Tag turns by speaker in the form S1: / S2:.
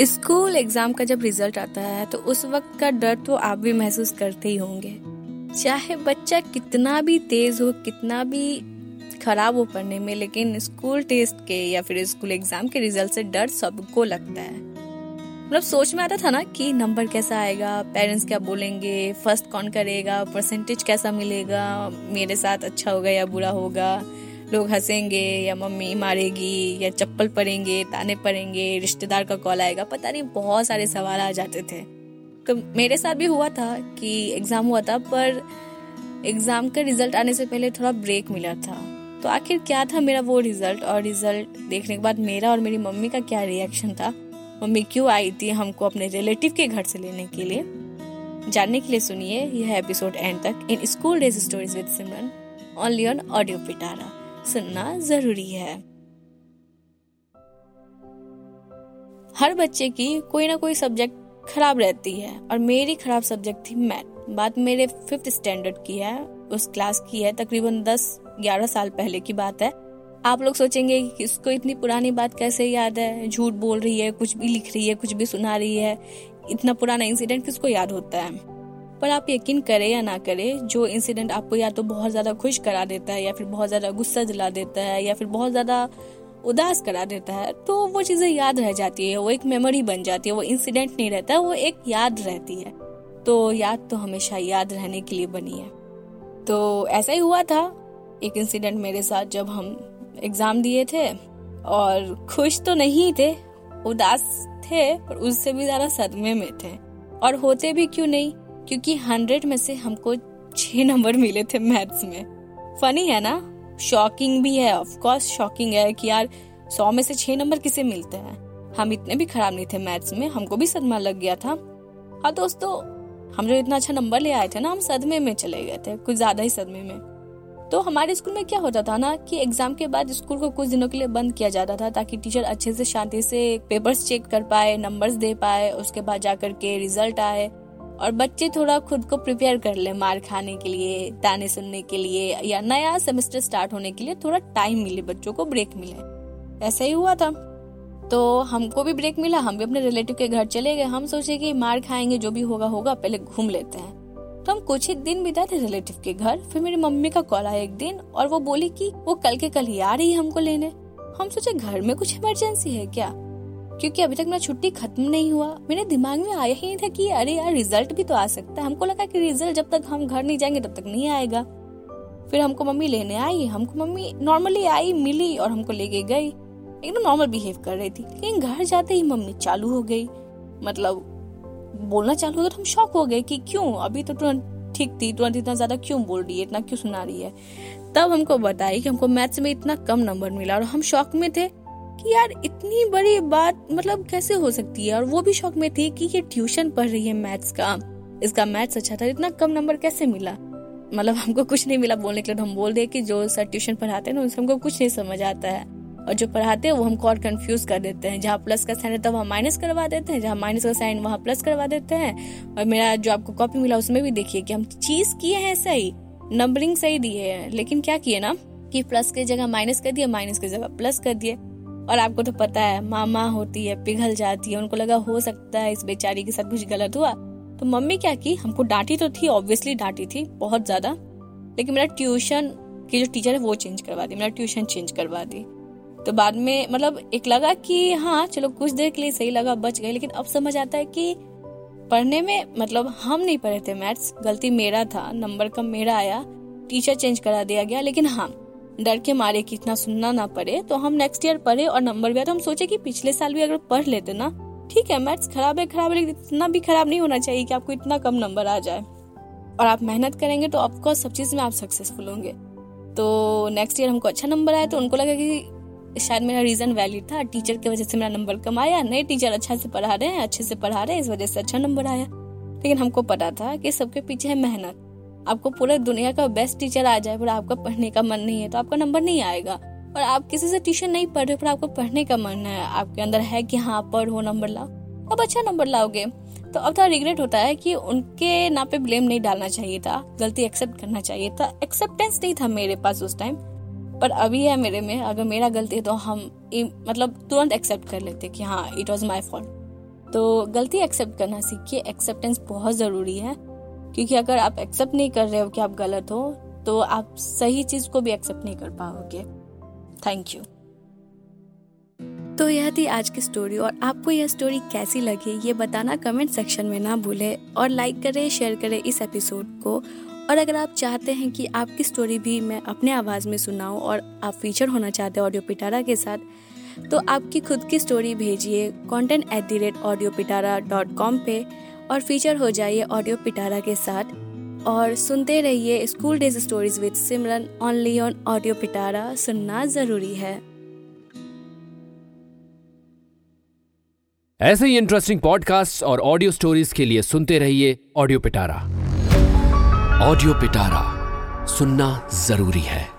S1: School exam का जब result आता है तो उस वक्त का डर तो आप भी महसूस करते ही होंगे। चाहे बच्चा कितना भी तेज हो, कितना भी खराब हो पढ़ने में, लेकिन स्कूल टेस्ट के या फिर स्कूल एग्ज़ाम के रिज़ल्ट से डर सबको लगता है। मतलब सोच में आता था ना कि नंबर कैसा आएगा, पेरेंट्स क्या बोलेंगे, फ़र्स्ट कौन करेगा, परसेंटेज कैसा मिलेगा, मेरे साथ अच्छा होगा या बुरा होगा। लोग हंसेंगे या मम्मी मारेगी या चप्पल पड़ेंगे, ताने पड़ेंगे, रिश्तेदार का कॉल आएगा, पता नहीं, बहुत सारे सवाल आ जाते थे। तो मेरे साथ भी हुआ था कि एग्ज़ाम हुआ था, पर एग्ज़ाम का रिज़ल्ट आने से पहले थोड़ा ब्रेक मिला था। तो आखिर क्या था मेरा वो रिज़ल्ट और रिज़ल्ट देखने के बाद मेरा और मेरी मम्मी का क्या रिएक्शन था? मम्मी क्यों आई थी हमको अपने रिलेटिव के घर से लेने के लिए? जानने के लिए सुनिए, यह एपिसोड एंड तक in school days stories with Simran only on audio Pitara सुनना ज़रूरी है। हर बच्चे की कोई ना कोई सब्जेक्ट खराब रहती है और मेरी खराब सब्जेक्ट थी मैथ बात मेरे फिफ्थ स्टैंडर्ड की है, उस क्लास की है, तकरीबन दस, ग्यारह साल पहले की बात है। आप लोग सोचेंगे कि इसको इतनी पुरानी बात कैसे याद है? झूठ बोल रही है, कुछ भी लिख रही है, कुछ भी सुना रही है, इतना पुराना इंसिडेंट किसको याद होता है? पर आप यकीन करें या ना करें, जो इंसिडेंट आपको या तो बहुत ज़्यादा खुश करा देता है या फिर बहुत ज़्यादा गुस्सा दिला देता है या फिर बहुत ज़्यादा उदास करा देता है तो वो चीज़ें याद रह जाती है, वो एक मेमोरी बन जाती है, वो इंसिडेंट नहीं रहता, वो एक याद रहती है। तो याद तो हमेशा याद रहने के लिए बनी है। तो ऐसा ही हुआ था, एक इंसिडेंट मेरे साथ जब हम एग्ज़ाम दिए थे और खुश तो नहीं थे, उदास थे, पर उससे भी ज़्यादा सदमे में थे। और होते भी क्यों नहीं? क्योंकि हंड्रेड में से हमको छह नंबर मिले थे मैथ्स में। फनी है ना? शॉकिंग भी है ऑफ़ कोर्स शॉकिंग है कि यार, सौ में से छह नंबर किसे मिलते हैं? हम इतने भी खराब नहीं थे मैथ्स में, हमको भी सदमा लग गया था। हाँ दोस्तों हम जो इतना अच्छा नंबर ले आए थे ना, हम सदमे में चले गए थे, कुछ ज़्यादा ही सदमे में। तो हमारे स्कूल में क्या होता था ना कि एग्ज़ाम के बाद स्कूल को कुछ दिनों के लिए बंद किया जाता था ताकि टीचर अच्छे से शांति से पेपर्स चेक कर पाए नंबर्स दे पाए, उसके बाद जाकर के रिज़ल्ट आए। और बच्चे थोड़ा खुद को प्रिपेयर कर ले मार खाने के लिए, ताने सुनने के लिए, या नया सेमेस्टर स्टार्ट होने के लिए थोड़ा टाइम मिले, बच्चों को ब्रेक मिले। ऐसा ही हुआ था। तो हमको भी ब्रेक मिला, हम भी अपने रिलेटिव के घर चले गए। हम सोचे कि मार खाएँगे, जो भी होगा होगा, पहले घूम लेते हैं। तो हम कुछ ही दिन बिताए थे रिलेटिव के घर। फिर मेरी मम्मी का कॉल आया एक दिन, और वो बोली कि वो कल के कल ही आ रही है हमको लेने। हम सोचे, घर में कुछ इमरजेंसी है क्या? क्योंकि अभी तक मेरा छुट्टी खत्म नहीं हुआ। मेरे दिमाग में आया ही नहीं था कि अरे यार रिज़ल्ट भी तो आ सकता है। हमको लगा कि रिज़ल्ट जब तक हम घर नहीं जाएँगे तब तक नहीं आएगा। फिर हमको मम्मी लेने आई, हमको मम्मी नॉर्मली आई, मिली और हमको लेके गई। एकदम नॉर्मल बिहेव कर रही थी। लेकिन घर जाते ही मम्मी चालू हो गई। मतलब बोलना चालू हो गया तो हम शॉक हो गए कि क्यों? अभी तो तुरंत ठीक थी, तुरंत इतना ज़्यादा क्यों बोल रही है, इतना क्यों सुना रही है? तब हमको बताई कि हमको मैथ्स में इतना कम नंबर मिला और हम शॉक में थे। कि यार इतनी बड़ी बात मतलब कैसे हो सकती है? और वो भी शौक में थी कि ये ट्यूशन पढ़ रही है मैथ्स का। इसका मैथ्स अच्छा था, इतना कम नंबर कैसे मिला? मतलब हमको कुछ नहीं मिला बोलने के लिए तो हम बोल दे कि जो सर ट्यूशन पढ़ाते हैं ना, उनसे हमको कुछ नहीं समझ आता है। और जो पढ़ाते हैं, वो हमको और कंफ्यूज कर देते हैं। जहाँ प्लस का साइन रहता है, वहाँ माइनस करवा देते हैं। जहाँ माइनस का साइन वहाँ प्लस करवा देते हैं। और मेरा जो आपको कॉपी मिला, उसमें भी देखिए कि हम चीज़ किए हैं सही नंबरिंग सही दिए हैं। लेकिन क्या किए ना? कि प्लस की जगह माइनस कर दिया माइनस की जगह प्लस कर दिए। और आपको तो पता है, मामा होती है, पिघल जाती है, उनको लगा हो सकता है इस बेचारी के साथ कुछ गलत हुआ। तो मम्मी क्या की? हमको डांटी तो थी ऑब्वियसली डांटी थी, बहुत ज़्यादा। लेकिन मेरा ट्यूशन की जो टीचर है, वो चेंज करवा दी, मेरा ट्यूशन चेंज करवा दी। तो बाद में मतलब एक लगा कि हाँ चलो कुछ देर के लिए सही लगा, बच गए। लेकिन अब समझ आता है कि पढ़ने में मतलब हम नहीं पढ़े थे मैथ्स गलती मेरा था नंबर कम मेरा आया टीचर चेंज करा दिया गया, लेकिन हाँ डर के मारे कि इतना सुनना ना पड़े तो हम नेक्स्ट ईयर पढ़े और नंबर भी आया तो हम सोचे कि पिछले साल भी अगर पढ़ लेते ना, ठीक है मैथ्स खराब है खराब है, लेकिन इतना भी खराब नहीं होना चाहिए कि आपको इतना कम नंबर आ जाए। और आप मेहनत करेंगे तो ऑफकोर्स सब चीज़ में आप सक्सेसफुल होंगे। तो नेक्स्ट ईयर हमको अच्छा नंबर आया तो उनको लगा कि शायद मेरा रीजन वैलिड था टीचर की वजह से मेरा नंबर कम आया। नए टीचर अच्छा से पढ़ा रहे हैं, अच्छे से पढ़ा रहे हैं, इस वजह से अच्छा नंबर आया। लेकिन हमको पता था कि सबके पीछे है मेहनत। आपको पूरे दुनिया का बेस्ट टीचर आ जाए पर आपका पढ़ने का मन नहीं है तो आपका नंबर नहीं आएगा। और आप किसी से ट्यूशन नहीं पढ़ रहे पर आपको पढ़ने का मन है, आपके अंदर है कि हाँ पढ़ो नंबर लाओ। अब अच्छा नंबर लाओगे तो अब थोड़ा रिग्रेट होता है कि उनके ना पे ब्लेम नहीं डालना चाहिए था, गलती एक्सेप्ट करना चाहिए था। एक्सेप्टेंस नहीं था मेरे पास उस टाइम पर अभी है मेरे में, अगर मेरा गलती है तो हम मतलब तुरंत एक्सेप्ट कर लेते कि हाँ इट वॉज़ माई फॉल्ट तो गलती एक्सेप्ट करना सीखिए एक्सेप्टेंस बहुत ज़रूरी है। क्योंकि अगर आप एक्सेप्ट नहीं कर रहे हो कि आप गलत हो तो आप सही चीज़ को भी एक्सेप्ट नहीं कर पाओगे। थैंक यू तो यह थी आज की स्टोरी और आपको यह स्टोरी कैसी लगी, ये बताना कमेंट सेक्शन में ना भूले और लाइक करें शेयर करें इस एपिसोड को। और अगर आप चाहते हैं कि आपकी स्टोरी भी मैं अपने आवाज़ में सुनाऊं और आप फीचर होना चाहते हैं ऑडियो पिटारा के साथ तो आपकी खुद की स्टोरी भेजिए content at the rate audio Pitara dot com पर और फीचर हो जाइए ऑडियो पिटारा के साथ। और सुनते रहिए school days stories with Simran only on audio Pitara सुनना ज़रूरी है।
S2: ऐसे ही इंटरेस्टिंग पॉडकास्ट और ऑडियो स्टोरीज के लिए सुनते रहिए ऑडियो पिटारा ऑडियो पिटारा सुनना ज़रूरी है।